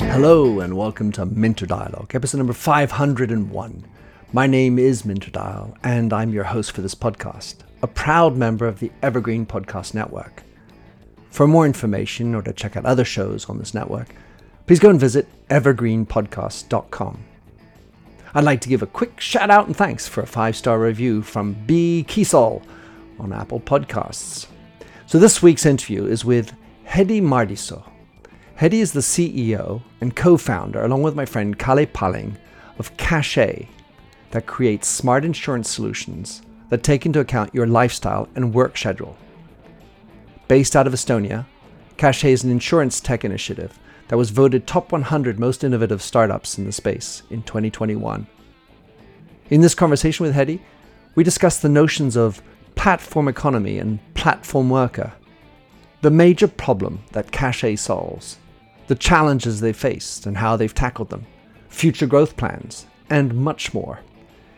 Hello, and welcome to Minter Dialogue, episode number 501. My name is Minter Dial, and I'm your host for this podcast, a proud member of the Evergreen Podcast Network. For more information or to check out other shows on this network, please go and visit evergreenpodcast.com. I'd like to give a quick shout out and thanks for a five star review from B. Kiesel on Apple Podcasts. So, this week's interview is with Hedi Mardisoo. Hedi is the CEO and co founder, along with my friend Kalle Palling, of Cachet, that creates smart insurance solutions that take into account your lifestyle and work schedule. Based out of Estonia, Cachet is an insurance tech initiative that was voted top 100 most innovative startups in the space in 2021. In this conversation with Hedi, we discuss the notions of platform economy and platform worker, the major problem that Cachet solves, the challenges they faced and how they've tackled them, future growth plans, and much more.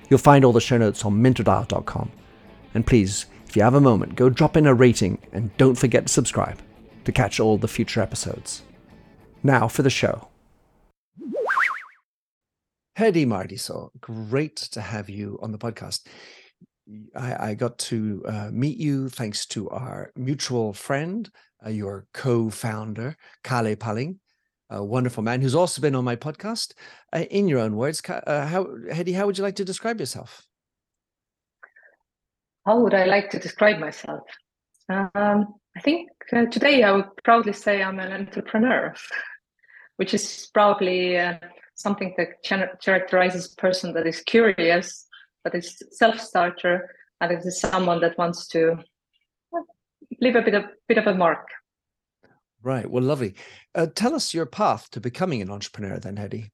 You'll find all the show notes on minterdial.com. And please, if you have a moment, go drop in a rating and don't forget to subscribe to catch all the future episodes. Now for the show. Hedi Mardisoo, great to have you on the podcast. I, I got to uh, meet you thanks to our mutual friend, uh, your co-founder, Kalle Palling, a wonderful man who's also been on my podcast. Uh, in your own words, uh, how Hedi, how would you like to describe yourself? How would I like to describe myself? Um, I think uh, today I would proudly say I'm an entrepreneur, which is probably uh, something that characterizes a person that is curious, that is self-starter, and it is someone that wants to leave a bit of bit of a mark. Right. Well, lovely. Uh, tell us your path to becoming an entrepreneur, then, Hedi.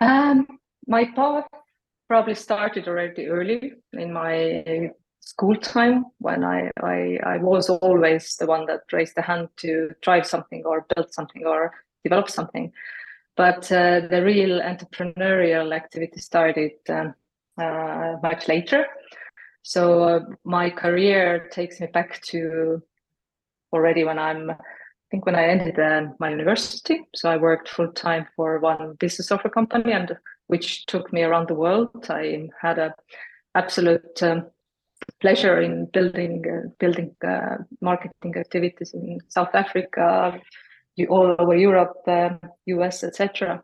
Um, my path probably started already early in my school time when I, I, I was always the one that raised the hand to drive something or build something or develop something. But uh, the real entrepreneurial activity started um, uh, much later. So uh, my career takes me back to already when I'm, I think when I ended uh, my university. So I worked full time for one business software company, and which took me around the world. I had a absolute um, pleasure in building uh, building uh, marketing activities in South Africa, all over Europe, US, etc.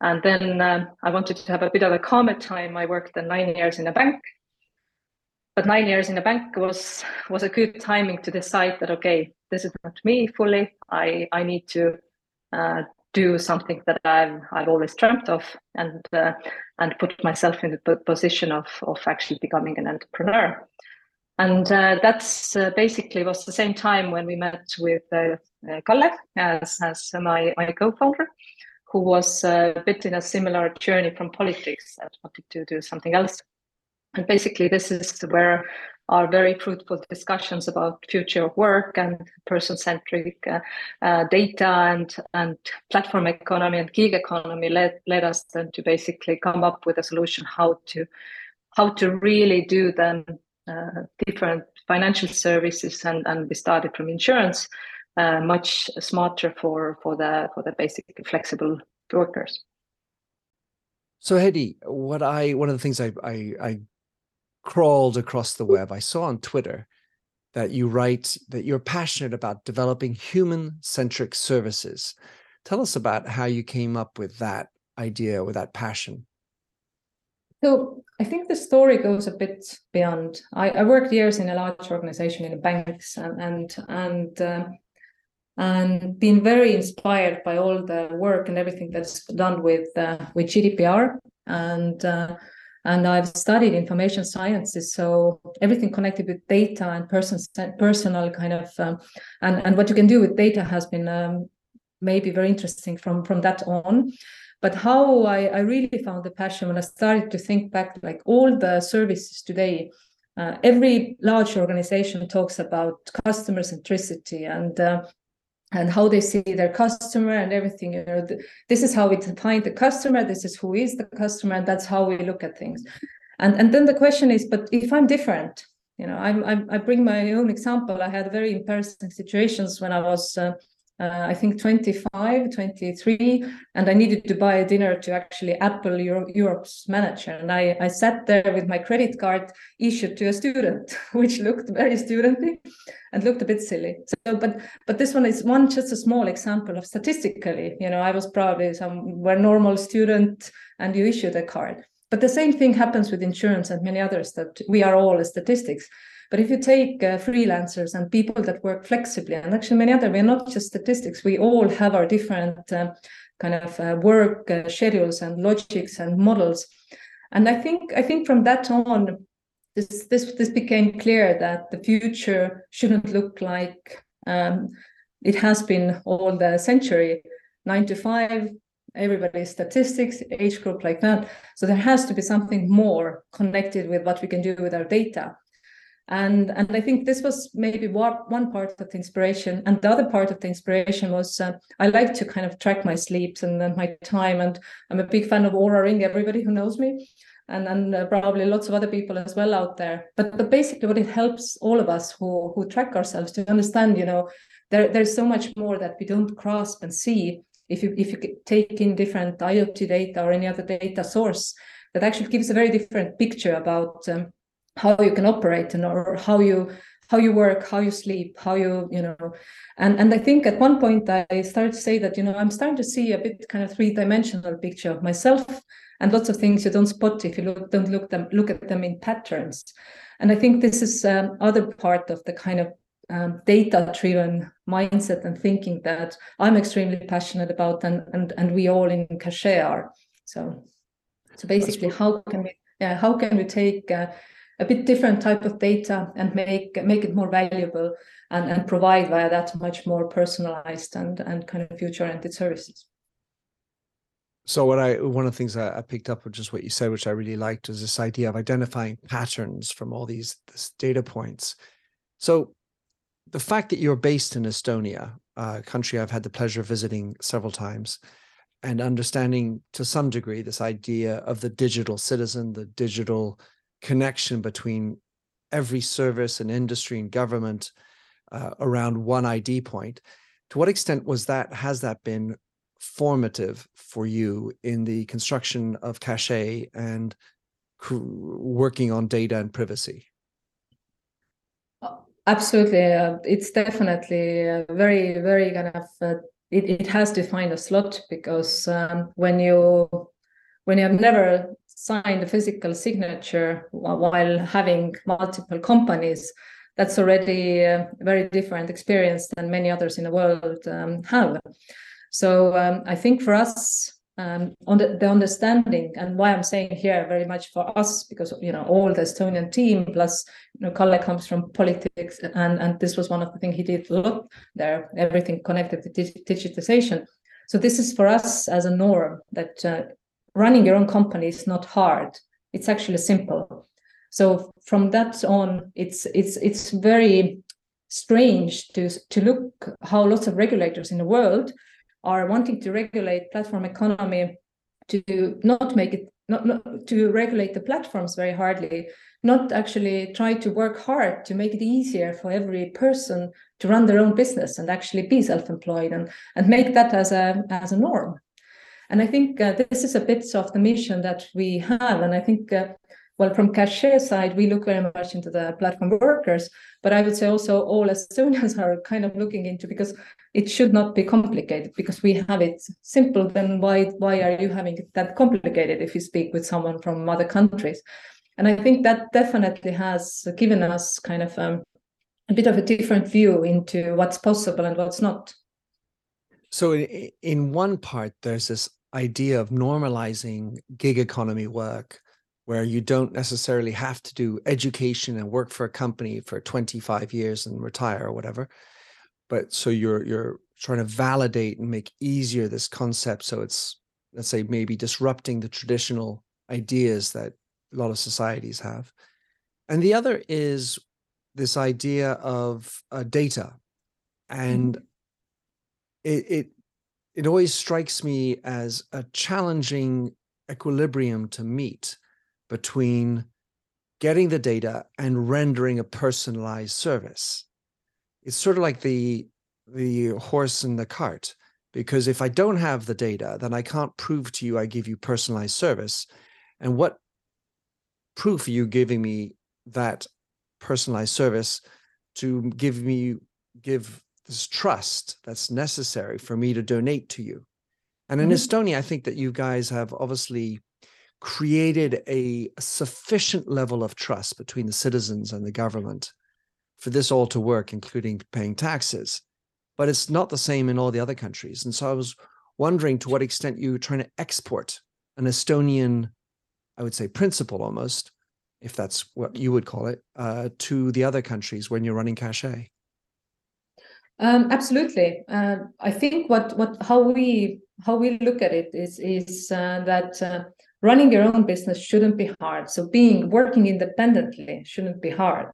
And then um, I wanted to have a bit of a calmer time. I worked nine years in a bank, but nine years in a bank was was a good timing to decide that okay, this is not me fully. I I need to uh, do something that I've I've always dreamt of, and uh, and put myself in the position of of actually becoming an entrepreneur. And uh, that's uh, basically was the same time when we met with uh Kalle as, as my, my co-founder, who was uh, a bit in a similar journey from politics and wanted to do something else. And basically, this is where our very fruitful discussions about future of work and person-centric uh, uh, data and and platform economy and gig economy led led us then to basically come up with a solution how to how to really do them uh, different financial services and, and we started from insurance uh, much smarter for for the for the basic flexible workers so Hedi, what I one of the things I, I, I crawled across the web, I saw on Twitter that you write that you're passionate about developing human-centric services. Tell us about how you came up with that idea, with that passion. So I think the story goes a bit beyond. I, I worked years in a large organization in the banks and and and uh, and been very inspired by all the work and everything that's done with uh, with GDPR and uh, and I've studied information sciences, so everything connected with data and person personal kind of um, and and what you can do with data has been um, maybe very interesting from from that on. But how I, I really found the passion when I started to think back, like all the services today, uh, every large organization talks about customer centricity and uh, and how they see their customer and everything. You know, th- this is how we define the customer. This is who is the customer, and that's how we look at things. And and then the question is, but if I'm different, You know, I'm, I'm I bring my own example. I had very embarrassing situations when I was uh, uh, I think 25, 23, and I needed to buy a dinner to actually Apple Euro- Europe's manager. And I, I sat there with my credit card issued to a student, which looked very studenty and looked a bit silly. So, but but this one is one just a small example of statistically, you know, I was probably somewhere normal student and you issued a card. But the same thing happens with insurance and many others that we are all statistics. But if you take uh, freelancers and people that work flexibly, and actually many other, we're not just statistics. We all have our different um, kind of uh, work uh, schedules and logics and models. And I think I think from that on, this this this became clear that the future shouldn't look like um, it has been all the century, nine to five. Everybody's statistics, age group like that. So there has to be something more connected with what we can do with our data and and i think this was maybe what, one part of the inspiration. And the other part of the inspiration was uh, i like to kind of track my sleeps and then my time. And i'm a big fan of Oura ring everybody who knows me. And and uh, probably lots of other people as well out there. But but basically what it helps all of us who who track ourselves to understand you know there there's so much more that we don't grasp and see if you if you take in different iot data or any other data source that actually gives a very different picture about um, how you can operate and or how you how you work how you sleep how you you know. And and i think at one point i started to say that you know i'm starting to see a bit kind of three-dimensional picture of myself and lots of things you don't spot if you look, don't look them look at them in patterns. And i think this is um, other part of the kind of um, data driven mindset and thinking that i'm extremely passionate about and and, and we all in Cachet are. So so basically how can we yeah how can we take uh, a bit different type of data and make make it more valuable and, and provide via that much more personalized and, and kind of future oriented services. So what I one of the things I, I picked up, which is what you said, which I really liked, is this idea of identifying patterns from all these data points. So the fact that you're based in Estonia, a country I've had the pleasure of visiting several times, and understanding to some degree this idea of the digital citizen, the digital connection between every service and industry and government uh, around one ID point. To what extent was that, has that been formative for you in the construction of Cachet and working on data and privacy? Absolutely. Uh, it's definitely uh, very, very kind of, uh, it, it has defined a slot because um, when you when you have never signed a physical signature while having multiple companies, that's already a very different experience than many others in the world um, have. So um, I think for us, um, on the, the, understanding and why I'm saying here very much for us because you know all the Estonian team plus you know Kalle comes from politics and and this was one of the things he did a lot there everything connected to digitization. So this is for us as a norm that uh, running your own company is not hard. It's actually simple. So from that on, it's it's it's very strange to to look how lots of regulators in the world are wanting to regulate platform economy to not make it not, not to regulate the platforms very hardly not actually try to work hard to make it easier for every person to run their own business and actually be self-employed and and make that as a as a norm and I think uh, this is a bit of the mission that we have. And I think, uh, well, from Cachet side, we look very much into the platform workers, but I would say also all Estonians are kind of looking into because it should not be complicated because we have it simple. Then why why are you having it that complicated if you speak with someone from other countries? And I think that definitely has given us kind of um, a bit of a different view into what's possible and what's not. So in, in one part, there's this idea of normalizing gig economy work where you don't necessarily have to do education and work for a company for 25 years and retire or whatever. But so you're you're trying to validate and make easier this concept so it's let's say maybe disrupting the traditional ideas that a lot of societies have. And the other is this idea of uh, data. And mm-hmm. It, it it always strikes me as a challenging equilibrium to meet between getting the data and rendering a personalized service. It's sort of like the the horse and the cart because if I don't have the data, then I can't prove to you I give you personalized service. And what proof are you giving me that personalized service to give me give this trust that's necessary for me to donate to you? And in mm-hmm. Estonia, I think that you guys have obviously created a sufficient level of trust between the citizens and the government for this all to work, including paying taxes. But it's not the same in all the other countries. And so I was wondering to what extent you were trying to export an Estonian, I would say, principle almost, if that's what you would call it, uh, to the other countries when you're running Cachet. Um, absolutely. Uh, I think what what how we how we look at it is is uh, that uh, running your own business shouldn't be hard. So being working independently shouldn't be hard.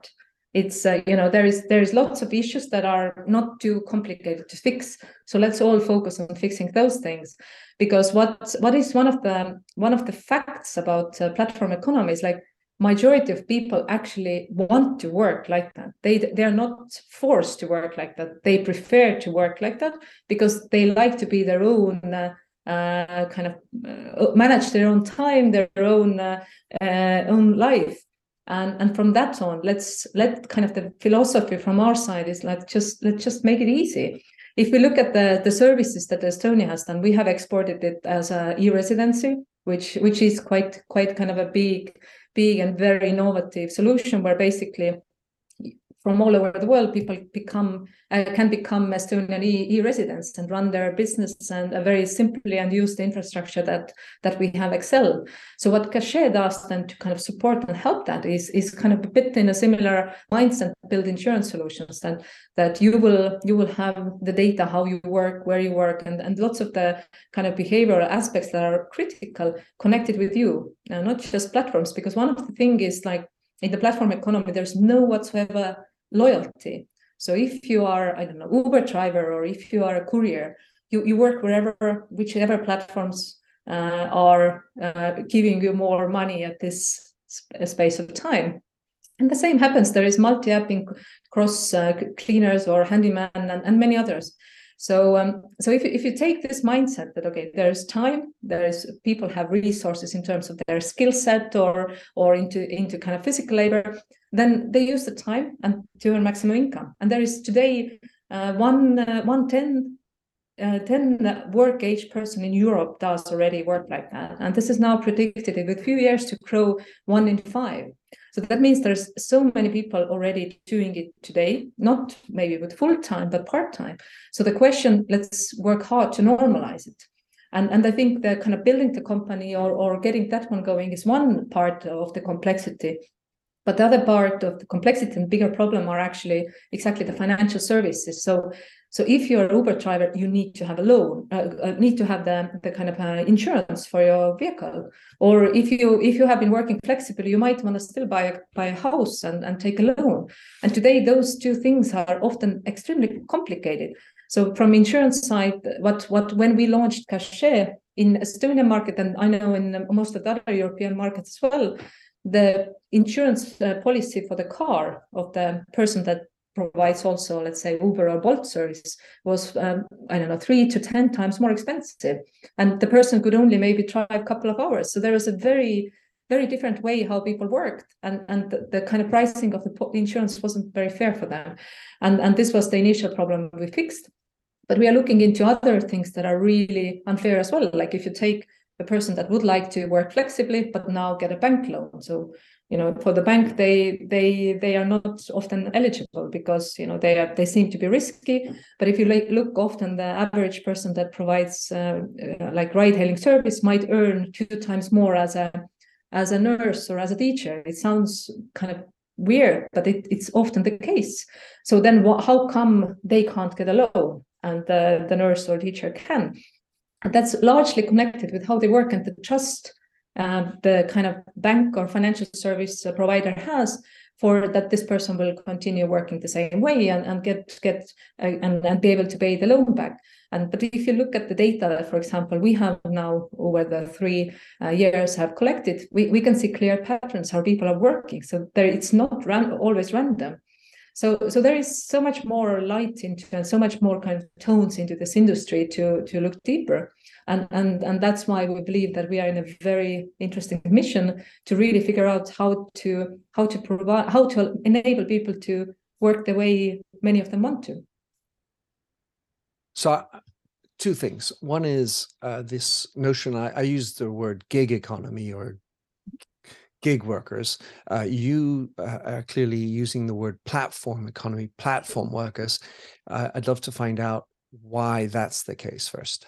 It's uh, you know there is there is lots of issues that are not too complicated to fix. So let's all focus on fixing those things, because what what is one of the one of the facts about uh, platform economy is like majority of people actually want to work like that. They they are not forced to work like that. They prefer to work like that because they like to be their own uh, uh, kind of uh, manage their own time their own uh, uh, own life. And and from that on let's let kind of the philosophy from our side is like just let's just make it easy. If we look at the the services that estonia has done we have exported it as a e-residency which which is quite quite kind of a big big and very innovative solution where basically from all over the world, people become uh, can become Estonian e-residents and run their business and uh, very simply and use the infrastructure that that we have Excel. So what Cachet does then to kind of support and help that is is kind of a bit in a similar mindset, build insurance solutions that that you will you will have the data how you work, where you work, and and lots of the kind of behavioral aspects that are critical connected with you, uh, not just platforms. Because one of the thing is like in the platform economy, there's no whatsoever loyalty. So if you are, I don't know, Uber driver or if you are a courier, you, you work wherever, whichever platforms uh, are uh, giving you more money at this sp- space of time. And the same happens. There is multi-apping cross uh, cleaners or handyman and, and many others. So, um, so if, if you take this mindset that okay, there's time, there's people have resources in terms of their skill set or or into into kind of physical labor, then they use the time and to earn maximum income. And there is today uh, one uh, one ten uh, 10 work age person in Europe does already work like that. And this is now predicted with few years to grow one in five. So that means there's so many people already doing it today, not maybe with full time, but part time. So the question, let's work hard to normalize it. And, and I think the kind of building the company or, or getting that one going is one part of the complexity. But the other part of the complexity and bigger problem are actually exactly the financial services. So so if you're an Uber driver, you need to have a loan, uh, uh, need to have the, the kind of uh, insurance for your vehicle. Or if you if you have been working flexibly, you might want to still buy a, buy a house and, and take a loan. And today, those two things are often extremely complicated. So from insurance side, what what when we launched Cachet in Estonian market, and I know in most of the other European markets as well, the insurance uh, policy for the car of the person that provides also, let's say, Uber or Bolt service was, um, I don't know, three to 10 times more expensive. And the person could only maybe drive a couple of hours. So there was a very, very different way how people worked. And, and the, the kind of pricing of the insurance wasn't very fair for them. And, and this was the initial problem we fixed. But we are looking into other things that are really unfair as well. Like if you take a person that would like to work flexibly, but now get a bank loan. So you know for the bank they they they are not often eligible because you know they are they seem to be risky. But if you look often the average person that provides uh, uh, like ride hailing service might earn two times more as a as a nurse or as a teacher. It sounds kind of weird but it, it's often the case. So then how come they can't get a loan and the, the nurse or teacher can that's largely connected with how they work and the trust uh, the kind of bank or financial service provider has for that this person will continue working the same way and, and get get uh, and, and be able to pay the loan back. And but if you look at the data for example we have now over the three uh, years have collected we, we can see clear patterns how people are working. So there it's not ran, always random so so there is so much more light into and so much more kind of tones into this industry to to look deeper. And and and that's why we believe that we are in a very interesting mission to really figure out how to how to provide how to enable people to work the way many of them want to. So two things. One is uh, this notion I, I use the word gig economy or gig workers. Uh, you uh, are clearly using the word platform economy, platform workers. Uh, I'd love to find out why that's the case first.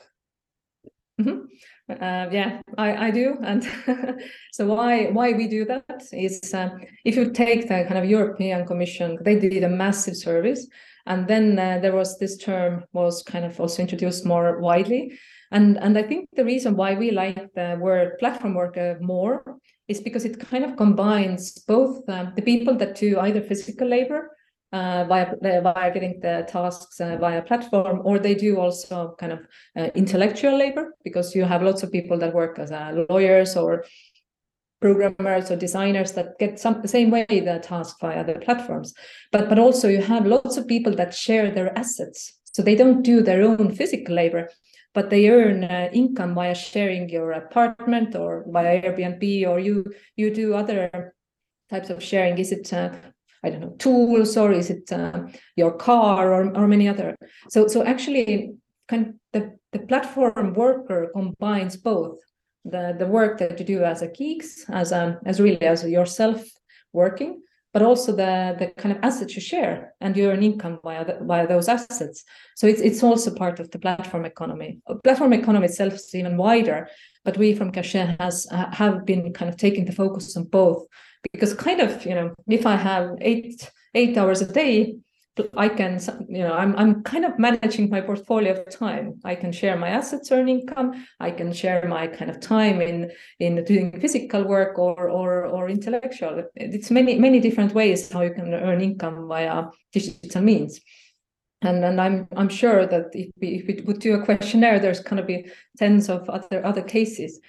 Mm-hmm. Uh, yeah, I, I do, and so why why we do that is um, if you take the kind of European Commission, they did a massive service, and then uh, there was this term was kind of also introduced more widely, and and I think the reason why we like the word platform worker more is because it kind of combines both um, the people that do either physical labor uh, via via getting the tasks uh, via platform, or they do also kind of uh, intellectual labor because you have lots of people that work as uh, lawyers or programmers or designers that get some the same way the task via the platforms. But but also you have lots of people that share their assets, so they don't do their own physical labor, but they earn uh, income via sharing your apartment or via Airbnb, or you you do other types of sharing. Is it uh, I don't know, tools, or is it uh, your car, or, or many other? So, so actually, kind of the, the platform worker combines both the, the work that you do as a geeks, as a, as really as yourself working, but also the the kind of assets you share and you earn income via the, via those assets. So it's it's also part of the platform economy. Platform economy itself is even wider, but we from Cachet has uh, have been kind of taking the focus on both because kind of you know if i have eight eight hours a day i can you know i'm, I'm kind of managing my portfolio of time. I can share my assets earn income. I can share my kind of time in in doing physical work or or or intellectual. It's many many different ways how you can earn income via digital means. And and I'm I'm sure that if we, if we would do a questionnaire, there's going to be tens of other other cases.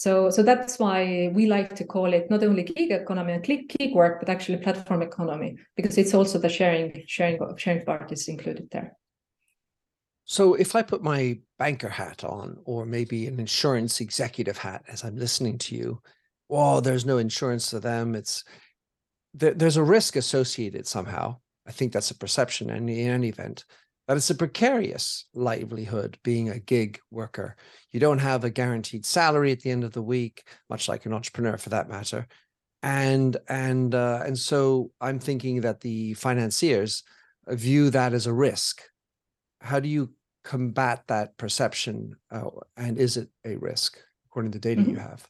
So, so that's why we like to call it not only gig economy and click gig work, but actually platform economy, because it's also the sharing, sharing, sharing part is included there. So if I put my banker hat on, or maybe an insurance executive hat as I'm listening to you, well, there's no insurance to them. It's there, there's a risk associated somehow. I think that's a perception in any event that it's a precarious livelihood being a gig worker. You don't have a guaranteed salary at the end of the week, much like an entrepreneur for that matter. And and uh, and so I'm thinking that the financiers view that as a risk. How do you combat that perception, uh, and is it a risk according to data mm-hmm. you have?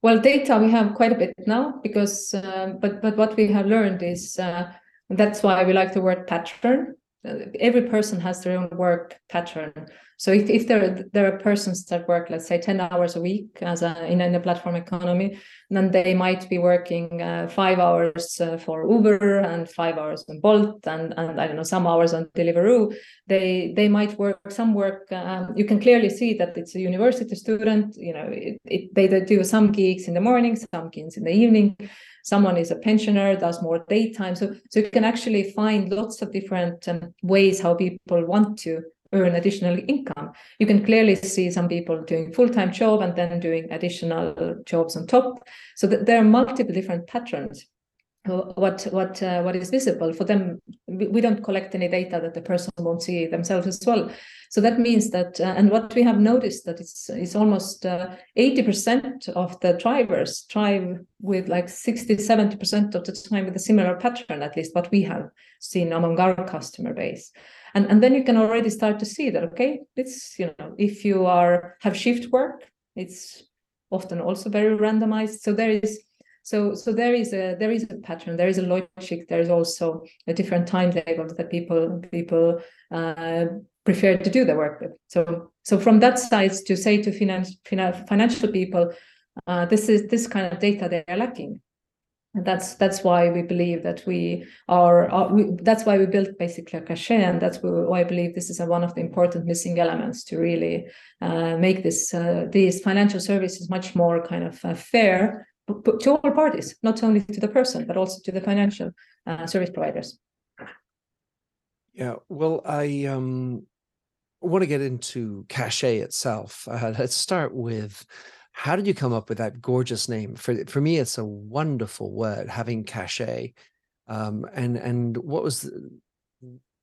Well, data we have quite a bit now because, uh, but but what we have learned is uh, that's why we like the word pattern Uh, every person has their own work pattern so if, if there there are persons that work let's say 10 hours a week as a in, in a platform economy then they might be working uh, five hours uh, for uber and five hours on bolt and and i don't know some hours on deliveroo. They they might work some work um, you can clearly see that it's a university student you know it, it, they, they do some gigs in the morning some gigs in the evening. Someone is a pensioner does more daytime. So so you can actually find lots of different um, ways how people want to earn additional income. You can clearly see some people doing full-time job and then doing additional jobs on top. So that there are multiple different patterns. What what uh, what is visible for them we, don't collect any data that the person won't see themselves as well. So that means that uh, and what we have noticed that it's it's almost uh, 80% of the drivers drive with like 60 70% of the time with a similar pattern at least what we have seen among our customer base and and then you can already start to see that okay it's you know if you are have shift work it's often also very randomized. So there is so so there is a there is a pattern there is a logic there is also a different time timetable that people people uh, prefer to do the work with. So so from that side to say to finance, financial people uh, this is this kind of data they are lacking And that's that's why we believe that we are. are we, that's why we built basically a cache and that's why I believe this is a, one of the important missing elements to really uh, make this uh, these financial services much more kind of uh, fair to all parties, not only to the person but also to the financial uh, service providers. Yeah, well, I um, want to get into cache itself. Uh, let's start with how did you come up with that gorgeous name? For for me, it's a wonderful word, having cachet. Um, and and what was the,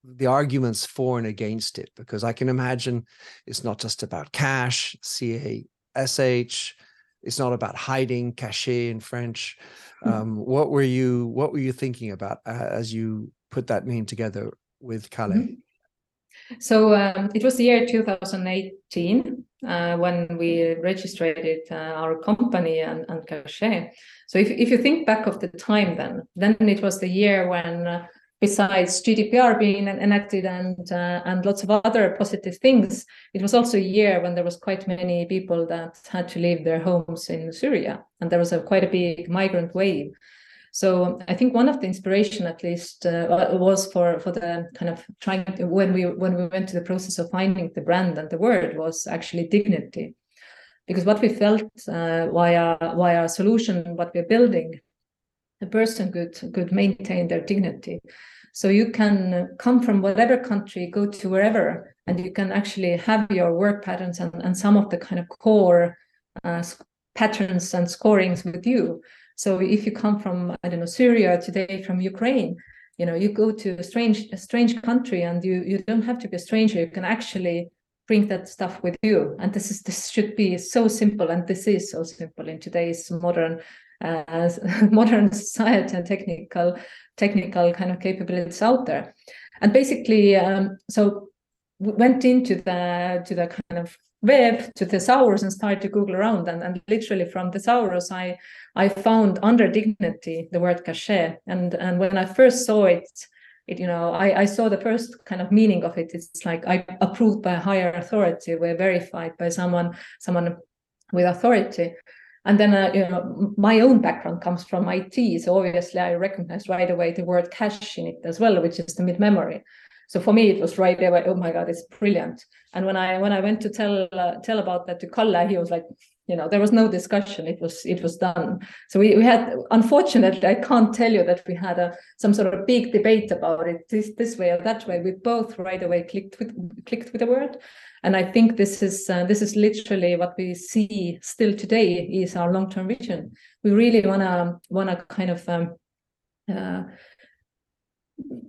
the arguments for and against it? Because I can imagine it's not just about cash, C A S H. It's not about hiding, cachet in French. Hmm. Um, what were you What were you thinking about uh, as you put that name together with Kalle? Mm-hmm. So um, it was the year 2018 uh, when we registered uh, our company and, and Cachet. So if, if you think back of the time then, then it was the year when uh, besides GDPR being enacted and uh, and lots of other positive things, it was also a year when there was quite many people that had to leave their homes in Syria, and there was a quite a big migrant wave. So I think one of the inspiration, at least, uh, was for for the kind of trying to, when we when we went to the process of finding the brand and the word was actually dignity, because what we felt uh, via via a solution, what we're building, a person could could maintain their dignity. So you can come from whatever country, go to wherever, and you can actually have your work patterns and, and some of the kind of core uh, patterns and scorings with you so if you come from, I don't know, Syria today, from Ukraine, you know, you go to a strange, a strange country and you you don't have to be a stranger. You can actually bring that stuff with you. And this is this should be so simple, and this is so simple in today's modern uh, modern society and technical technical kind of capabilities out there. And basically, um, so went into the to the kind of web to thesaurus and started to google around and, and literally from thesaurus i I found under dignity the word cachet, and and when I first saw it, it you know I, I saw the first kind of meaning of it. It's like I approved by a higher authority, we're verified by someone someone with authority. And then, uh, you know, my own background comes from IT, so obviously I recognized right away the word cache in it as well, which is the mid memory. So for me, it was right away. Oh my God, it's brilliant! And when I when I went to tell uh, tell about that to Kalle, he was like, you know there was no discussion it was it was done so we, we had unfortunately i can't tell you that we had a some sort of big debate about it this this way or that way we both right away clicked with clicked with the word and i think this is uh, this is literally what we see still today is our long-term vision we really want to want to kind of um, uh,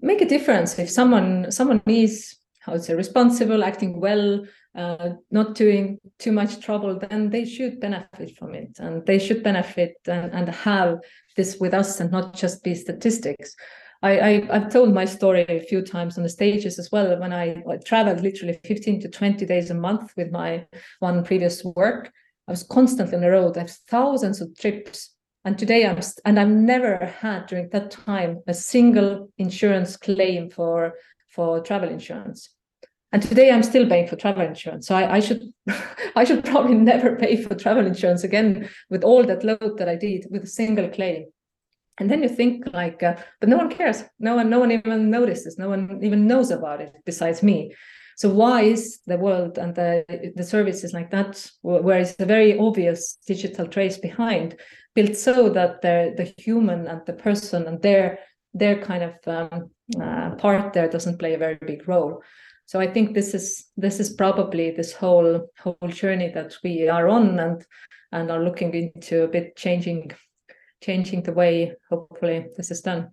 make a difference if someone someone is how to say responsible acting well uh, not doing too much trouble, then they should benefit from it, and they should benefit and, and have this with us, and not just be statistics. I, I have told my story a few times on the stages as well. When I, I traveled literally 15 to 20 days a month with my one previous work, I was constantly on the road. I have thousands of trips, and today I'm and I've never had during that time a single insurance claim for for travel insurance. And today i'm still paying for travel insurance. So I, I, should i should probably never pay for travel insurance again with all that load that i did with a single claim. And then you think like uh, but no one cares. No one no one even notices. No one even knows about it besides me so why is the world and the the services like that where it's a very obvious digital trace behind built so that the the human and the person and their their kind of um, uh, part there doesn't play a very big role? So i think this is this is probably this whole whole journey that we are on and and are looking into a bit changing changing the way hopefully this is done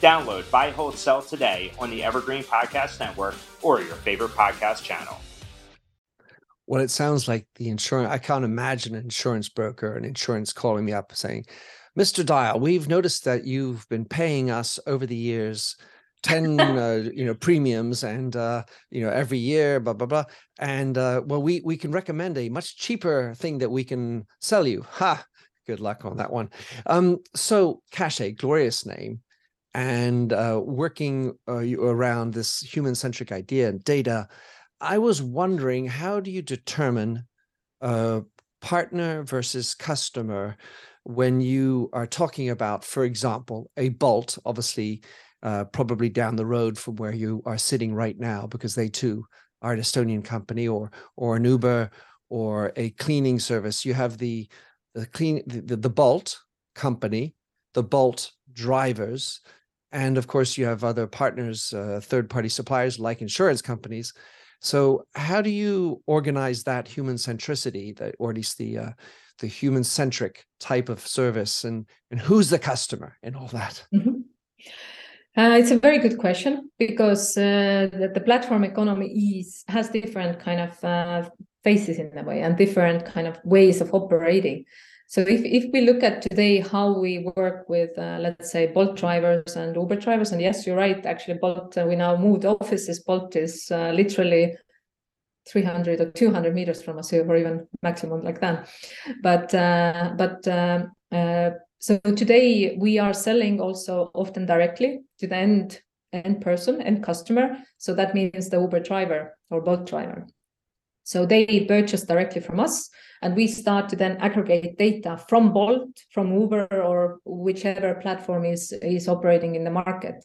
Download Buy, Hold, Sell today on the Evergreen Podcast Network or your favorite podcast channel. Well, it sounds like the insurance. I can't imagine an insurance broker, an insurance calling me up saying, Mr. Dial, we've noticed that you've been paying us over the years 10 uh, you know premiums and uh, you know every year blah blah blah and uh, well we we can recommend a much cheaper thing that we can sell you ha good luck on that one um so Cachet glorious name and uh, working uh, around this human centric idea and data i was wondering how do you determine uh partner versus customer when you are talking about for example a bolt obviously uh, probably down the road from where you are sitting right now, because they too are an Estonian company or or an Uber or a cleaning service. You have the the clean the, the Bolt company, the Bolt drivers, and of course you have other partners, uh, third party suppliers like insurance companies. So how do you organize that human centricity, that or at least the uh, the human centric type of service, and and who's the customer and all that? Mm-hmm. Uh, it's a very good question because uh, the, the, platform economy is has different kind of uh, faces in a way and different kind of ways of operating. So if, if we look at today how we work with uh, let's say Bolt drivers and Uber drivers, and yes, you're right. Actually, Bolt uh, we now moved offices. Bolt is uh, literally 300 or 200 meters from us, or even maximum like that. But but um, so today we are selling also often directly to the end end person end customer so that means the uber driver or bolt driver so they purchase directly from us and we start to then aggregate data from bolt from uber or whichever platform is is operating in the market.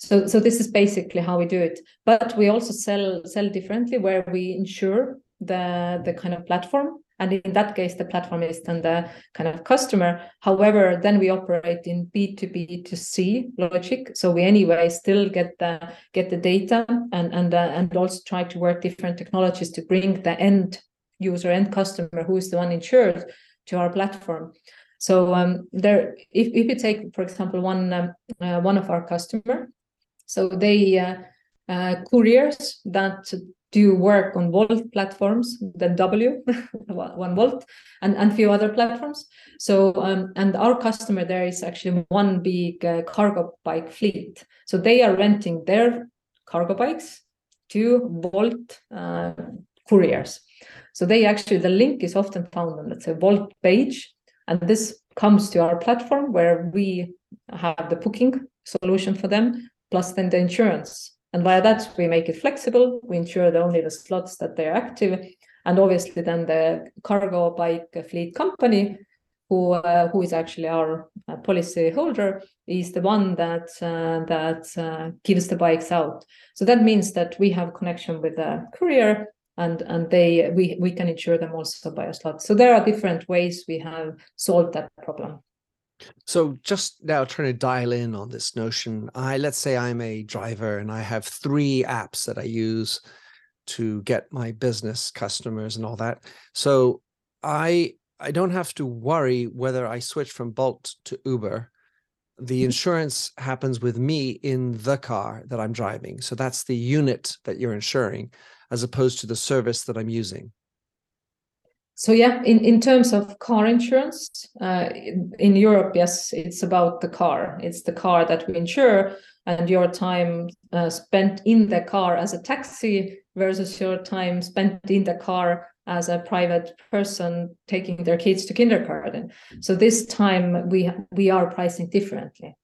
So so this is basically how we do it. But we also sell sell differently where we insure the the kind of platform and in that case the platform is then the kind of customer. However then we operate in b2b to c logic. So we anyway still get the get the data and and uh, and also try to work different technologies to bring the end user end customer who is the one insured to our platform. So um, there if, if you take for example one um, uh, one of our customer so they uh, uh, couriers that do work on Wolt platforms, the W, one Wolt, and and few other platforms. So um, and our customer there is actually one big uh, cargo bike fleet. So they are renting their cargo bikes to Wolt uh, couriers. So they actually the link is often found on let's say Wolt page, and this comes to our platform where we have the booking solution for them plus then the insurance and via that, we make it flexible. We ensure that only the slots that they're active. And obviously then the cargo bike fleet company, who uh, who is actually our uh, policy holder, is the one that uh, that uh, gives the bikes out. So that means that we have connection with the courier and and they we we can insure them also by a slot. So there are different ways we have solved that problem. So just now trying to dial in on this notion, I let's say I'm a driver and I have three apps that I use to get my business customers and all that. So I I don't have to worry whether I switch from Bolt to Uber. The mm-hmm. insurance happens with me in the car that I'm driving. So that's the unit that you're insuring as opposed to the service that I'm using so yeah in, in terms of car insurance uh, in, europe yes it's about the car. It's the car that we insure and your time uh, spent in the car as a taxi versus your time spent in the car as a private person taking their kids to kindergarten. So this time we we are pricing differently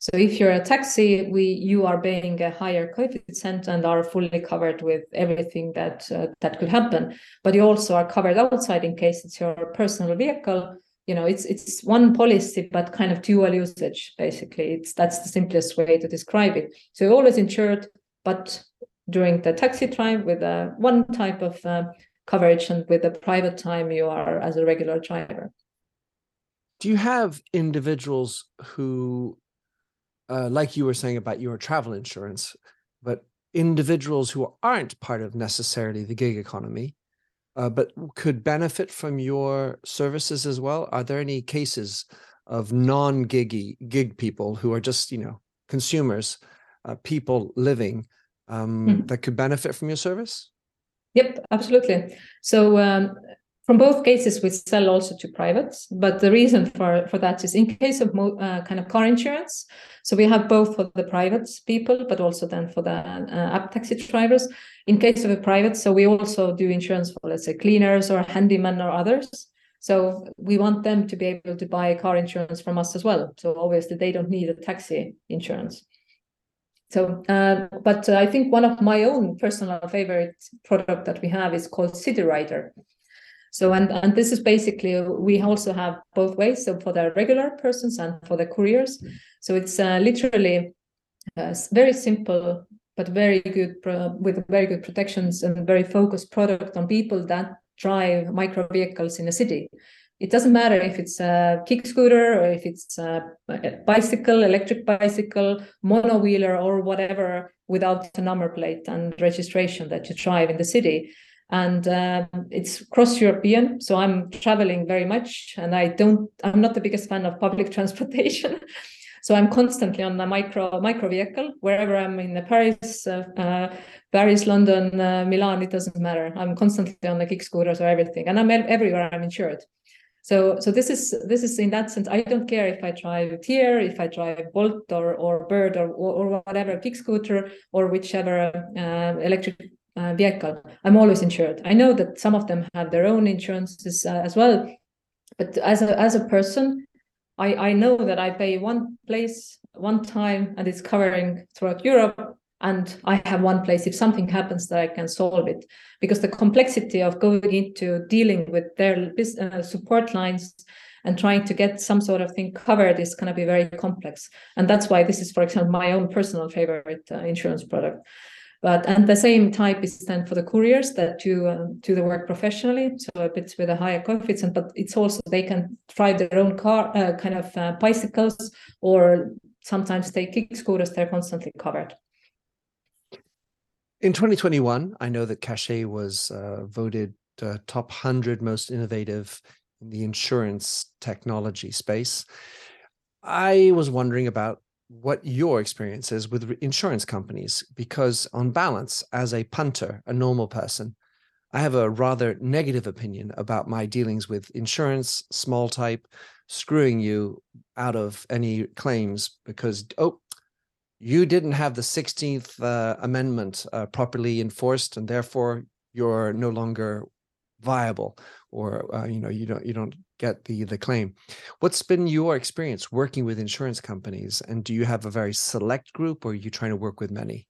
so if you're a taxi, we you are paying a higher coefficient and are fully covered with everything that uh, that could happen. But you also are covered outside in case it's your personal vehicle. You know, it's it's one policy, but kind of dual usage. Basically, it's that's the simplest way to describe it. So you're always insured, but during the taxi time with a one type of uh, coverage, and with the private time you are as a regular driver. Do you have individuals who uh, like you were saying about your travel insurance, but individuals who aren't part of necessarily the gig economy, uh, but could benefit from your services as well? Are there any cases of non-giggy gig people who are just, you know, consumers, uh, people living um, mm. that could benefit from your service? Yep, absolutely. So um, from both cases, we sell also to privates, but the reason for, for that is in case of uh, kind of car insurance. So we have both for the private people, but also then for the uh, app taxi drivers. In case of a private, so we also do insurance for let's say cleaners or handymen or others. So we want them to be able to buy car insurance from us as well. So obviously they don't need a taxi insurance. So, uh, but I think one of my own personal favorite product that we have is called City Rider. So, and, and this is basically, we also have both ways. So for the regular persons and for the couriers. So it's uh, literally uh, very simple, but very good, with very good protections and very focused product on people that drive micro vehicles in a city. It doesn't matter if it's a kick scooter or if it's a bicycle, electric bicycle, monowheeler, or whatever without a number plate and registration that you drive in the city and uh, it's cross European. So I'm traveling very much, and I don't. I'm not the biggest fan of public transportation. so I'm constantly on a micro micro vehicle wherever I'm in the Paris, uh, uh, Paris, London, uh, Milan. It doesn't matter. I'm constantly on the kick scooters or everything, and I'm everywhere. I'm insured. So, so this is this is in that sense. I don't care if I drive TIER, if I drive Bolt or or Bird or or, whatever kick scooter or whichever uh, electric uh, vehicle, I'm always insured. I know that some of them have their own insurances uh, as well, but as a as a person, I I know that I pay one place one time and it's covering throughout Europe, and I have one place. If something happens, that I can solve it because the complexity of going into dealing with their uh, support lines and trying to get some sort of thing covered is going to be very complex and that's why this is for example my own personal favorite uh, insurance product but and the same type is then for the couriers that do uh, do the work professionally, so a bit with a higher coefficient. But it's also they can drive their own car, uh, kind of uh, bicycles, or sometimes they kick scooters. They're constantly covered. In 2021, I know that Cachet was uh, voted uh, top 100 most innovative in the insurance technology space. I was wondering about what your experience is with insurance companies because on balance as a punter a normal person i have a rather negative opinion about my dealings with insurance small type screwing you out of any claims because oh you didn't have the 16th uh, amendment uh, properly enforced and therefore you're no longer viable or uh, you know you don't you don't get the the claim. What's been your experience working with insurance companies and do you have a very select group or are you trying to work with many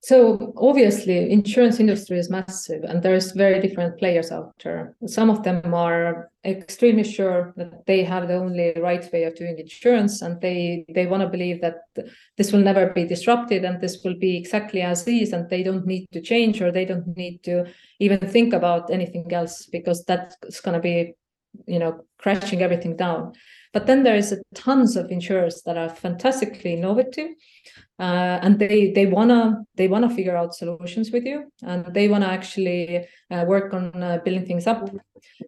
so obviously insurance industry is massive and there's very different players out there. Some of them are extremely sure that they have the only right way of doing insurance and they they want to believe that this will never be disrupted and this will be exactly as is and they don't need to change or they don't need to even think about anything else because that's going to be you know crashing everything down but then there is tons of insurers that are fantastically innovative uh, and they they wanna they wanna figure out solutions with you and they wanna actually uh, work on uh, building things up.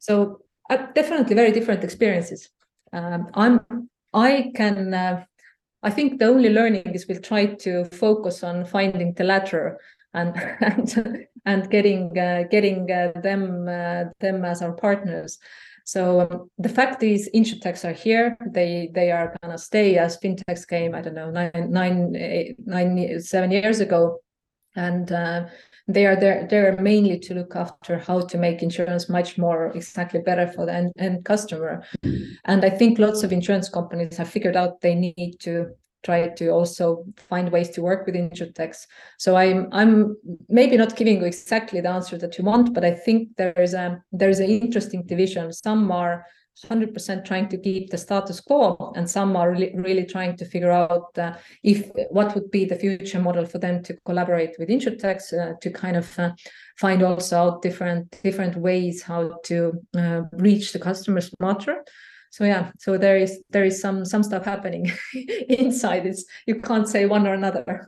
So uh, definitely very different experiences. Um, i'm i can uh, i think the only learning is we'll try to focus on finding the latter and and, and getting uh, getting them them as our partners so um, the fact is, insurtechs are here. They they are gonna stay as fintechs came. I don't know nine nine eight, nine seven years ago, and uh, they are there. They're mainly to look after how to make insurance much more exactly better for the end, end customer. And I think lots of insurance companies have figured out they need to try to also find ways to work with insurtechs. So I'm I'm maybe not giving you exactly the answer that you want, but I think there is a there is an interesting division. Some are 100% trying to keep the status quo, and some are really, really trying to figure out uh, if what would be the future model for them to collaborate with insurtechs uh, to kind of uh, find also out different different ways how to uh, reach the customer smarter so yeah so there is there is some some stuff happening inside it's you can't say one or another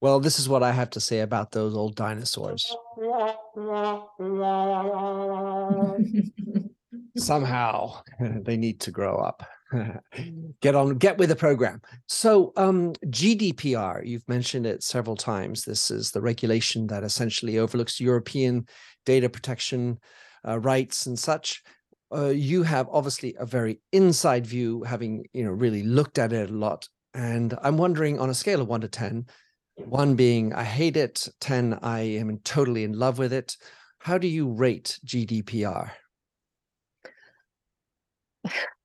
well this is what i have to say about those old dinosaurs somehow they need to grow up get on, get with the program. So, um, GDPR, you've mentioned it several times. This is the regulation that essentially overlooks European data protection uh, rights and such. Uh, you have obviously a very inside view, having you know really looked at it a lot. And I'm wondering, on a scale of one to ten, one being I hate it, ten I am totally in love with it. How do you rate GDPR?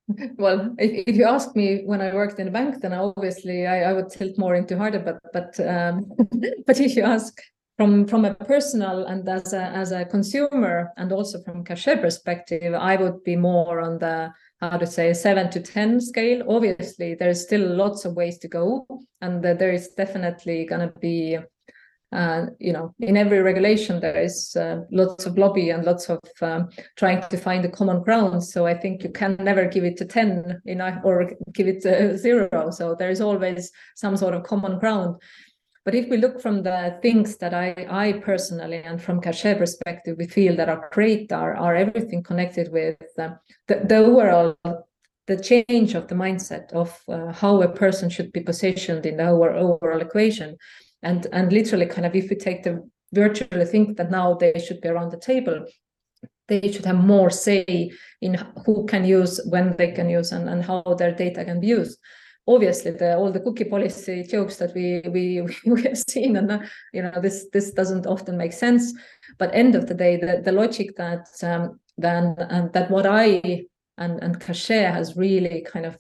well, if, if, you ask me when I worked in a bank, then obviously I, I would tilt more into harder. But but um, but if you ask from from a personal and as a as a consumer and also from Cachet perspective, I would be more on the how to say seven to ten scale. Obviously, there's still lots of ways to go, and there is definitely going to be uh, you know, in every regulation, there is uh, lots of lobby and lots of um, trying to find a common ground. So I think you can never give it to 10 you know, or give it to zero. So there is always some sort of common ground. But if we look from the things that I, I personally and from Cachet perspective, we feel that are great are, are everything connected with uh, the, the overall the change of the mindset of uh, how a person should be positioned in overall, overall equation. And and literally kind of if we take the virtually think that now they should be around the table they should have more say in who can use when they can use and, and how their data can be used obviously the all the cookie policy jokes that we we we have seen and uh, you know this this doesn't often make sense. But end of the day the, the logic that um then and that what i and and Cachet has really kind of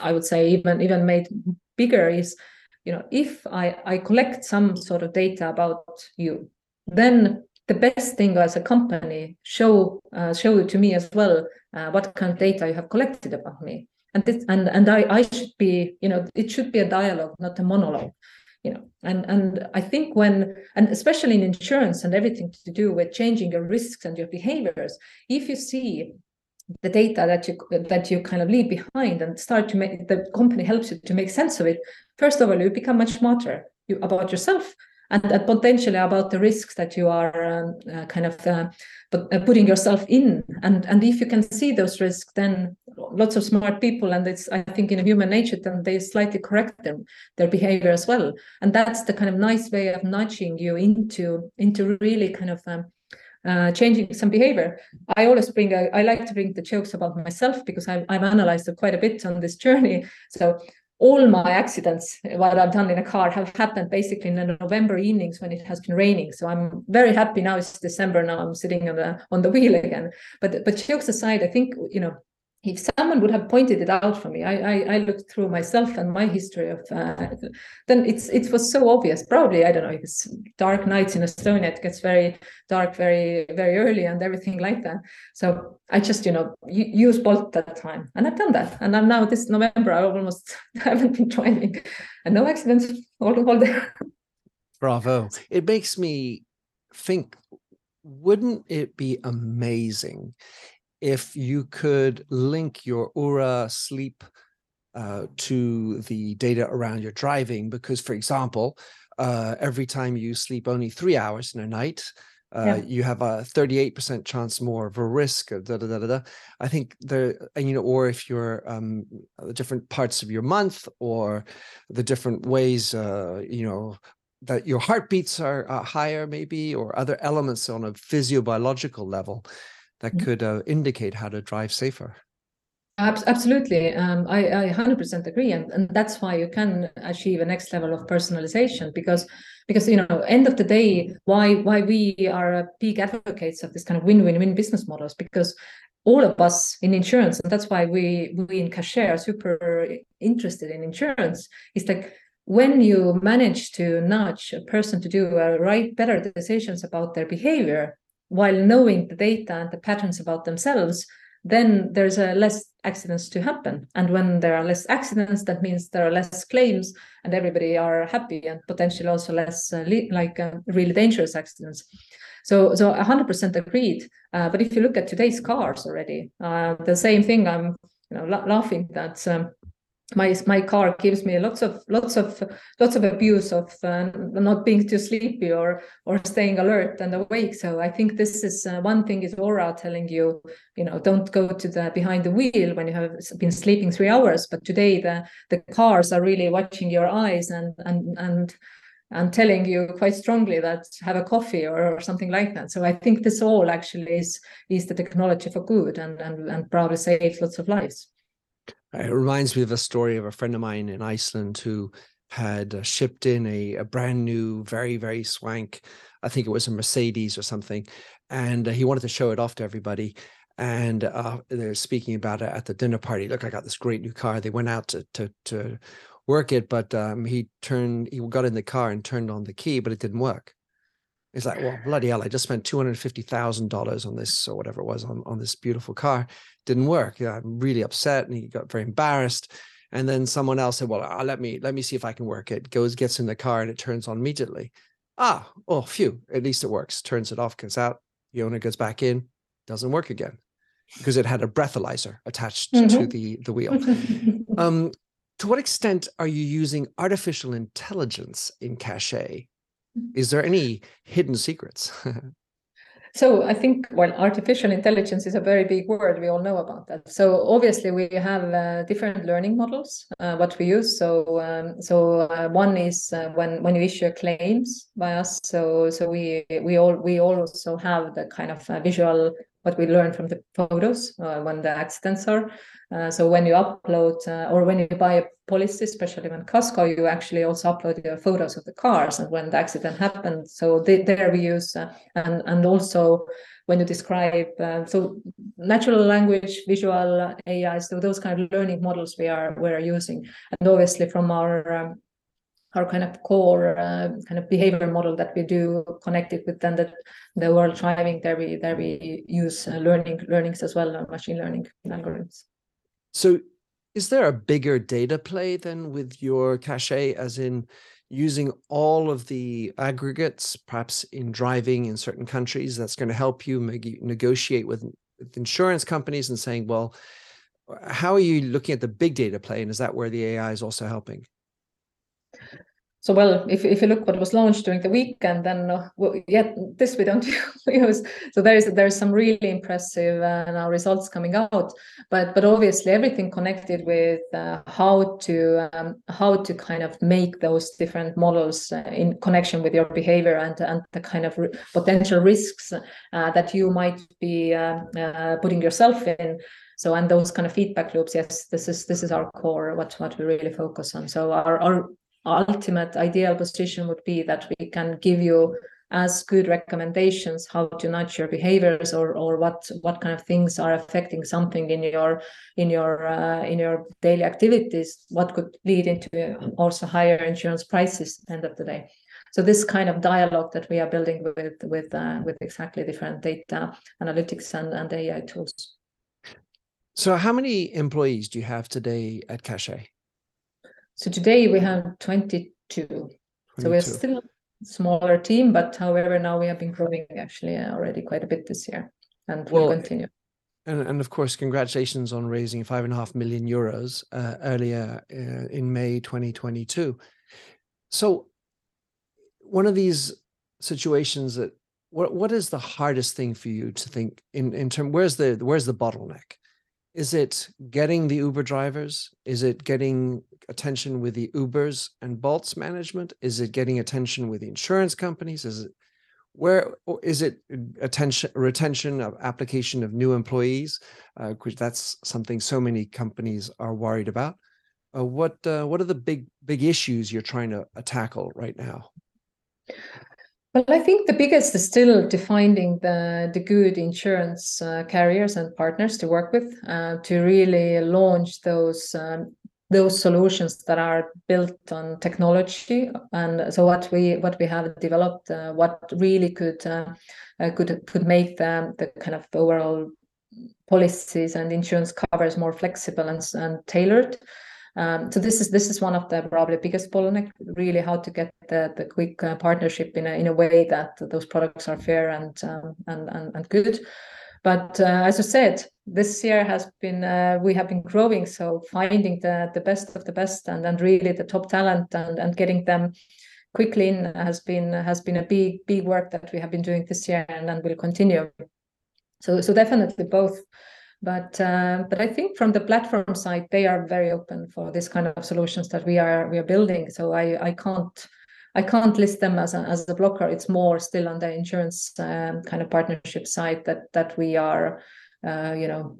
i would say even even made bigger is you know if i i collect some sort of data about you then the best thing as a company show uh, show it to me as well uh, what kind of data you have collected about me and this and and i i should be you know it should be a dialogue not a monologue you know. And and i think when and especially in insurance and everything to do with changing your risks and your behaviors if you see the data that you that you kind of leave behind and start to make the company helps you to make sense of it first of all you become much smarter about yourself and, potentially about the risks that you are um, uh, kind of uh, uh, putting yourself in and and if you can see those risks then lots of smart people and it's i think in human nature then they slightly correct them their behavior as well and that's the kind of nice way of nudging you into into really kind of um, uh, changing some behavior. I always bring, a, I like to bring the jokes about myself because I've, I've analyzed it quite a bit on this journey. So all my accidents, what I've done in a car, have happened basically in the November evenings when it has been raining. So I'm very happy now. It's December now. I'm sitting on the on the wheel again. But but jokes aside, I think you know if someone would have pointed it out for me, I, I, I looked through myself and my history of, uh, then it's it was so obvious. Probably I don't know if it's dark nights in Estonia. It gets very dark very very early and everything like that. So I just you know use Bolt that time, and I've done that. And I'm now this November I almost haven't been driving, and no accidents all all there. Bravo! It makes me think. Wouldn't it be amazing if you could link your Oura sleep uh, to the data around your driving, because, for example, uh, every time you sleep only three hours in a night, uh, yeah. you have a 38% chance more of a risk of da, da, da, da, da. I think there, and you know, or if you're um, the different parts of your month or the different ways, uh, you know, that your heartbeats are uh, higher, maybe, or other elements on a physiobiological level that mm. could uh, indicate how to drive safer. Absolutely, um, I, I 100% agree, and, and that's why you can achieve a next level of personalization because because you know end of the day why why we are big advocates of this kind of win-win-win business models because all of us in insurance and that's why we we in Cachet are super interested in insurance is like when you manage to nudge a person to do a right better decisions about their behavior while knowing the data and the patterns about themselves, then there's a less accidents to happen. And when there are less accidents, that means there are less claims and everybody are happy and potentially also less uh, like uh, really dangerous accidents. So, so 100% agreed. Uh, but if you look at today's cars already, uh, the same thing. I'm you know la laughing that um, my my car gives me lots of lots of lots of abuse of uh, not being too sleepy or or staying alert and awake. So i think this is uh, one thing is Oura telling you you know don't go to the behind the wheel when you have been sleeping 3 hours. But today the the cars are really watching your eyes and and and and telling you quite strongly that have a coffee or, or something like that. So i think this all actually is is the technology for good and and, and probably saves lots of lives it reminds me of a story of a friend of mine in Iceland who had uh, shipped in a, a brand new, very, very swank, I think it was a Mercedes or something. And uh, he wanted to show it off to everybody. And uh, they're speaking about it at the dinner party. Look, I got this great new car. They went out to, to, to work it, but um, he turned, he got in the car and turned on the key, but it didn't work. It's like, well, bloody hell, I just spent $250,000 on this or whatever it was on, on this beautiful car. Didn't work. Yeah, I'm really upset. And he got very embarrassed. And then someone else said, well, uh, let me, let me see if I can work it. Goes, gets in the car and it turns on immediately. Ah, oh, phew, at least it works. Turns it off, gets out. The owner goes back in, doesn't work again because it had a breathalyzer attached mm-hmm. to the, the wheel. um, to what extent are you using artificial intelligence in Cachet is there any hidden secrets? so I think well, artificial intelligence is a very big word. We all know about that. So obviously we have uh, different learning models uh, what we use. So um, so uh, one is uh, when when you issue claims by us. So so we we all we also have the kind of uh, visual what we learn from the photos uh, when the accidents are. Uh, so when you upload uh, or when you buy a policy, especially when Casco, you actually also upload your photos of the cars and when the accident happened. So they, there we use uh, and and also when you describe uh, so natural language, visual AI, so those kind of learning models we are we are using, and obviously from our um, our kind of core uh, kind of behavior model that we do connected with then the, the world driving there we there we use uh, learning learnings as well uh, machine learning algorithms. So is there a bigger data play than with your Cachet as in using all of the aggregates perhaps in driving in certain countries that's going to help you negotiate with, with insurance companies and saying well how are you looking at the big data play and is that where the ai is also helping so well if, if you look what was launched during the weekend then uh, well, yeah this we don't use. So there is there's some really impressive uh, now results coming out. But but obviously everything connected with uh, how to um, how to kind of make those different models uh, in connection with your behavior and and the kind of potential risks uh, that you might be uh, putting yourself in. So and those kind of feedback loops yes this is this is our core what what we really focus on. So our, our ultimate ideal position would be that we can give you as good recommendations how to nudge your behaviors or or what what kind of things are affecting something in your in your uh, in your daily activities what could lead into also higher insurance prices end of the day. So this kind of dialogue that we are building with with uh, with exactly different data analytics and, and ai tools. So how many employees do you have today at Cachet so today we have 22. 22. So we're still a smaller team, but however, now we have been growing actually already quite a bit this year and well, we'll continue. And, and of course, congratulations on raising five and a half million euros uh, earlier uh, in May 2022. So, one of these situations that what what is the hardest thing for you to think in in term where's the where's the bottleneck is it getting the uber drivers is it getting attention with the Ubers and Bolts management? Is it getting attention with the insurance companies? Is it where is it attention retention of application of new employees? Uh, because that's something so many companies are worried about. Uh, what uh, what are the big big issues you're trying to uh, tackle right now? Well, I think the biggest is still defining the, the good insurance uh, carriers and partners to work with uh, to really launch those um, those solutions that are built on technology. And so what we what we have developed uh, what really could uh, uh, could could make the, the kind of overall policies and insurance covers more flexible and, and tailored um, so this is this is one of the probably biggest bottleneck really how to get the, the quick uh, partnership in a, in a way that those products are fair and um, and, and, and good. But uh, as I said this year has been uh, we have been growing so finding the the best of the best and and really the top talent and and getting them quickly in has been has been a big big work that we have been doing this year and then will continue. So so definitely both but uh, but I think from the platform side they are very open for this kind of solutions that we are we are building so I I can't I can't list them as a, as a blocker. It's more still on the insurance um, kind of partnership side that that we are uh, you know,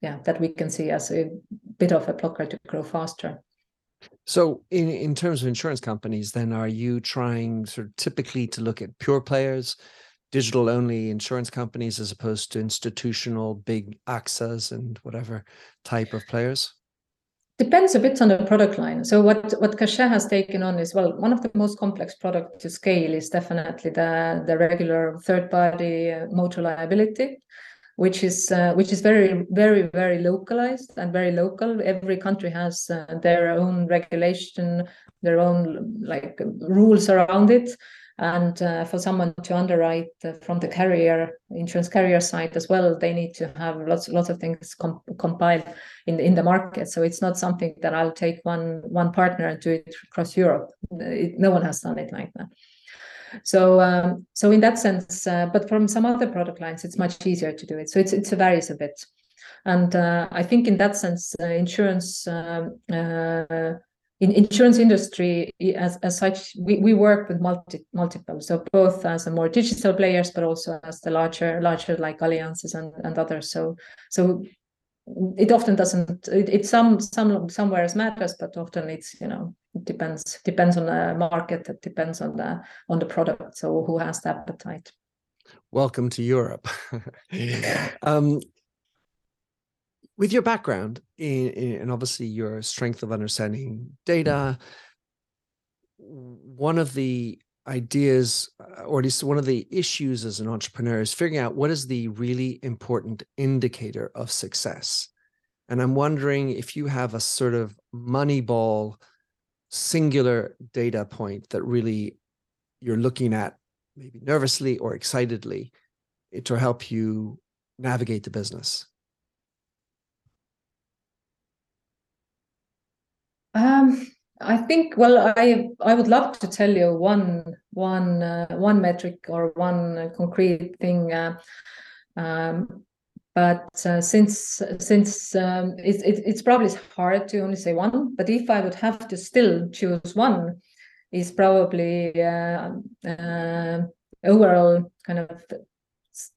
yeah, that we can see as a bit of a blocker to grow faster. So, in in terms of insurance companies, then are you trying sort of typically to look at pure players, digital only insurance companies, as opposed to institutional big AXAs and whatever type of players? Depends a bit on the product line. So what what Cachet has taken on is well, one of the most complex product to scale is definitely the the regular third party uh, motor liability which is uh, which is very very very localized and very local every country has uh, their own regulation their own like rules around it and uh, for someone to underwrite from the carrier insurance carrier side as well they need to have lots lots of things com- compiled in the, in the market so it's not something that i'll take one one partner and do it across europe it, no one has done it like that so um, so in that sense, uh, but from some other product lines, it's much easier to do it. So it's a varies a bit, and uh, I think in that sense, uh, insurance. Um, uh, in insurance industry as, as such we, we work with multi, multiple so both as a more digital players but also as the larger larger like alliances and, and others. So so it often doesn't it, it some some somewhere matters but often it's you know it depends depends on the market it depends on the on the product so who has the appetite. Welcome to europe. Um, with your background in, in, and obviously your strength of understanding mm. data one of the ideas uh, or at least one of the issues as an entrepreneur is figuring out what is the really important indicator of success and i'm wondering if you have a sort of money ball singular data point that really you're looking at maybe nervously or excitedly to help you navigate the business? Um, I think well, I I would love to tell you one one uh, one metric or one concrete thing. Uh, um, but uh, since since um, it's it, it's probably hard to only say one but if i would have to still choose one is probably uh, uh, overall kind of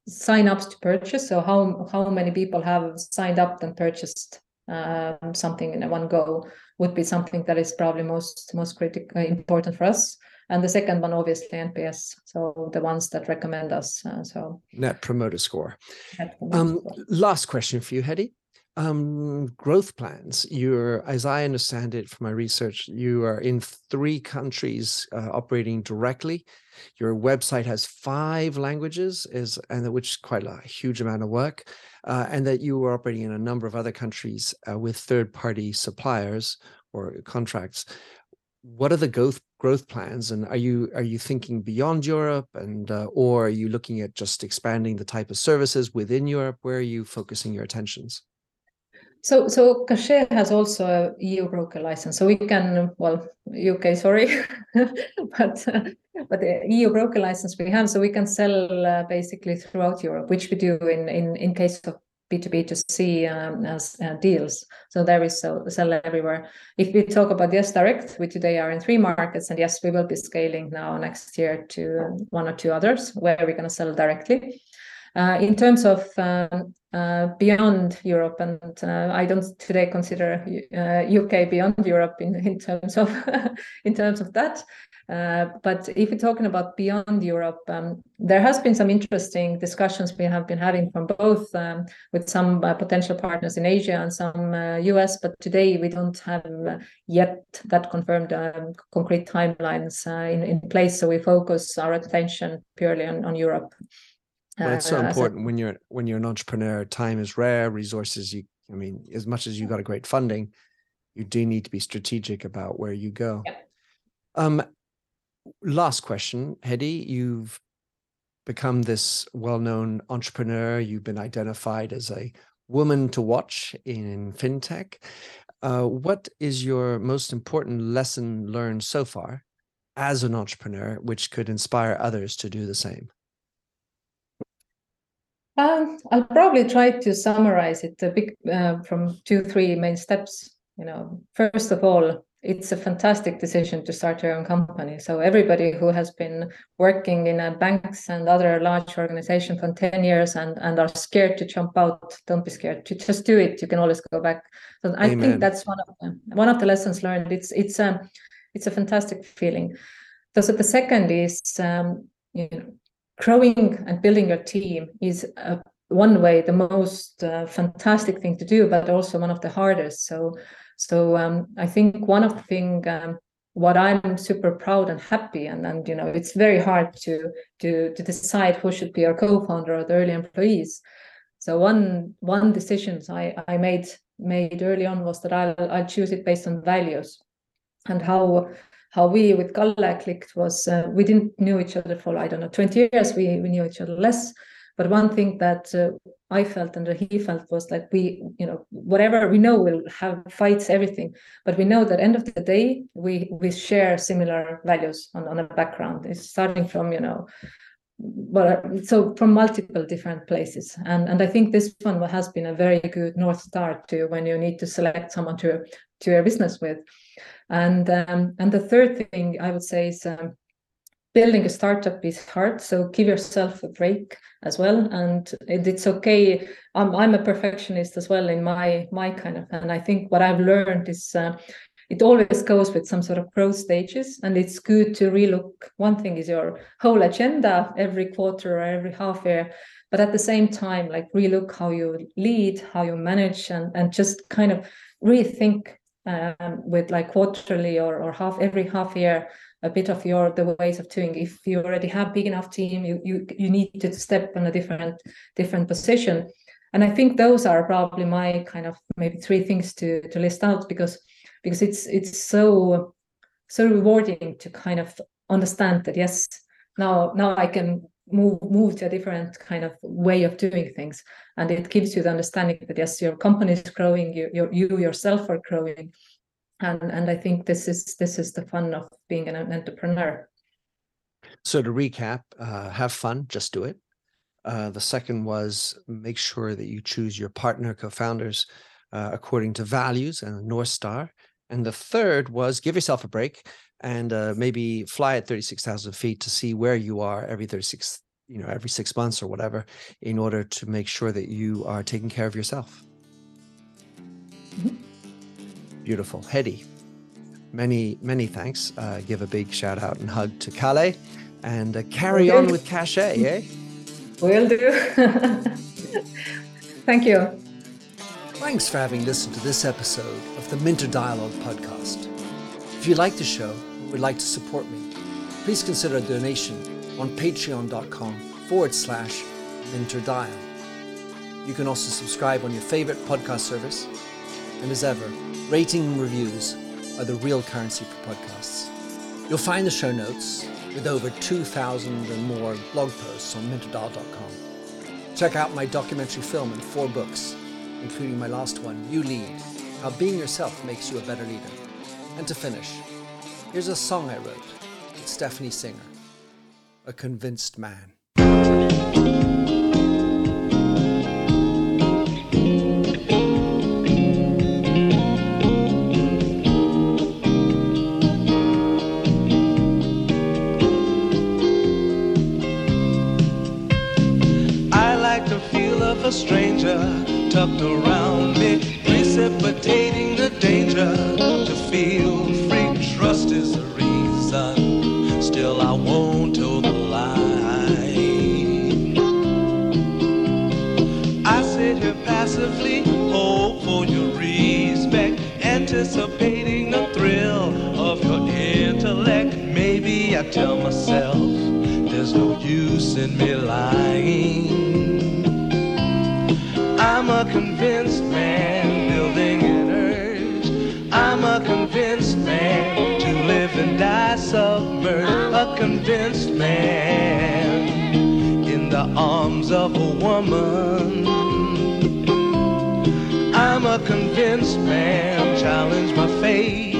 sign ups to purchase so how how many people have signed up and purchased um, something in one go would be something that is probably most most critical important for us. And the second one obviously nps so the ones that recommend us uh, so. Net promoter score. Um, last question for you Hedi um, growth plans. You're as i understand it from my research you are in three countries uh, operating directly. Your website has five languages is and which is quite a huge amount of work uh, and that you are operating in a number of other countries uh, with third party suppliers or contracts. What are the growth growth plans and are you are you thinking beyond europe? And uh, or are you looking at just expanding the type of services within europe? Where are you focusing your attentions so so Cachet has also a EU broker license, so we can well UK sorry, but uh, but the EU broker license we have, so we can sell uh, basically throughout Europe, which we do in in in case of B two B to C um, as uh, deals. So there is sell, sell everywhere. If we talk about yes direct, we today are in three markets, and yes, we will be scaling now next year to one or two others where we're going to sell directly. Uh, in terms of um, uh, beyond Europe, and uh, I don't today consider UK beyond Europe in, in terms of in terms of that. But if we're talking about beyond Europe, um, there has been some interesting discussions we have been having from both um, with some potential partners in Asia and some US. But today we don't have yet that confirmed um, concrete timelines in, in place. So we focus our attention purely on, on Europe. Well, it's so important when you're when you're an entrepreneur. Time is rare. Resources, you, I mean, as much as you got a great funding, you do need to be strategic about where you go. Yeah. Um, last question, Hedi. You've become this well-known entrepreneur. You've been identified as a woman to watch in fintech. Uh, what is your most important lesson learned so far as an entrepreneur, which could inspire others to do the same? Um, I'll probably try to summarize it a bit uh, from two, three main steps. You know, first of all, it's a fantastic decision to start your own company. So everybody who has been working in a banks and other large organizations for 10 years and, and are scared to jump out, don't be scared. To just do it. You can always go back. So I Amen. think that's one of the one of the lessons learned. It's it's a it's a fantastic feeling. So the second is um, you know growing and building your team is uh, one way the most uh, fantastic thing to do, but also one of the hardest. So so um, I think one of the thing um, what I'm super proud and happy and and you know it's very hard to to to decide who should be our co-founder or the early employees. So one one decisions I I made made early on was that I'll I'll choose it based on values and how how we with Kalle clicked was uh, we didn't know each other for I don't know 20 years we we knew each other less. But one thing that uh, I felt and he felt was like we you know whatever we know we'll have fights everything. But we know that end of the day we we share similar values on on a background. It's starting from you know but so from multiple different places. And and i think this one has been a very good north star to when you need to select someone to to your business with and um, and the third thing I would say is um, building a startup is hard. So give yourself a break as well, and it, it's okay. I'm I'm a perfectionist as well in my my kind of, and I think what I've learned is. Uh, it always goes with some sort of growth stages and it's good to relook one thing is your whole agenda every quarter or every half year but at the same time like relook how you lead how you manage and, and just kind of rethink um, with like quarterly or, or half every half year a bit of your the ways of doing. If you already have big enough team you you, you need to step in a different different position. And i think those are probably my kind of maybe three things to to list out because because it's it's so so rewarding to kind of understand that yes now now i can move move to a different kind of way of doing things. And it gives you the understanding that yes your company is growing you you, you yourself are growing. And and i think this is this is the fun of being an, entrepreneur. So to recap uh, have fun just do it. Uh, the second was make sure that you choose your partner co-founders uh, according to values and north star. And the third was give yourself a break and uh, maybe fly at 36,000 feet to see where you are every 36, you know, every six months or whatever, in order to make sure that you are taking care of yourself. Mm-hmm. Beautiful. Hedi, many, many thanks. Uh, give a big shout out and hug to Kalle and uh, carry on with Cachet, eh? Will do. Thank you. Thanks for having listened to this episode of the Minter Dialogue podcast. If you like the show, would like to support me, please consider a donation on patreon.com forward slash minterdial. You can also subscribe on your favorite podcast service. And as ever, rating and reviews are the real currency for podcasts. You'll find the show notes with over 2,000 and more blog posts on minterdial.com. Check out my documentary film and four books, including my last one, You Lead How Being Yourself Makes You a Better Leader. And to finish, Here's a song I wrote with Stephanie Singer, A Convinced Man. I like the feel of a stranger tucked around me, precipitating the danger to feel anticipating the thrill of your intellect. Maybe I tell myself there's no use in me lying. I'm a convinced man building an urge. I'm a convinced man to live and die submerged a convinced man in the arms of a woman. I'm a convinced man, challenge my fate.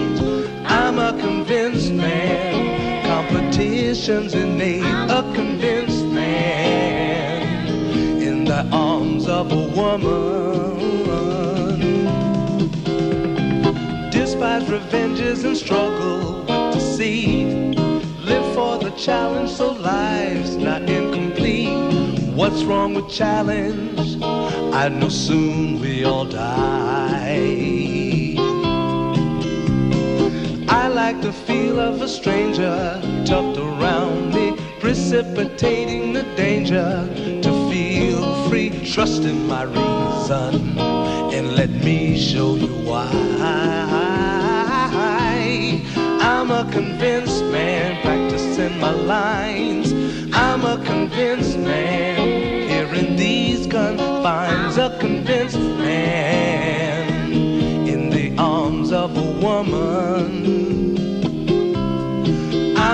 I'm a convinced man, competition's innate. A convinced man in the arms of a woman. Despise revenges and struggle with deceit. Live for the challenge so life's not incomplete. What's wrong with challenge? I know soon we all die. Like the feel of a stranger tucked around me, precipitating the danger to feel free. Trust in my reason and let me show you why. I'm a convinced man, practicing my lines. I'm a convinced man, here in these confines. A convinced man in the arms of a woman.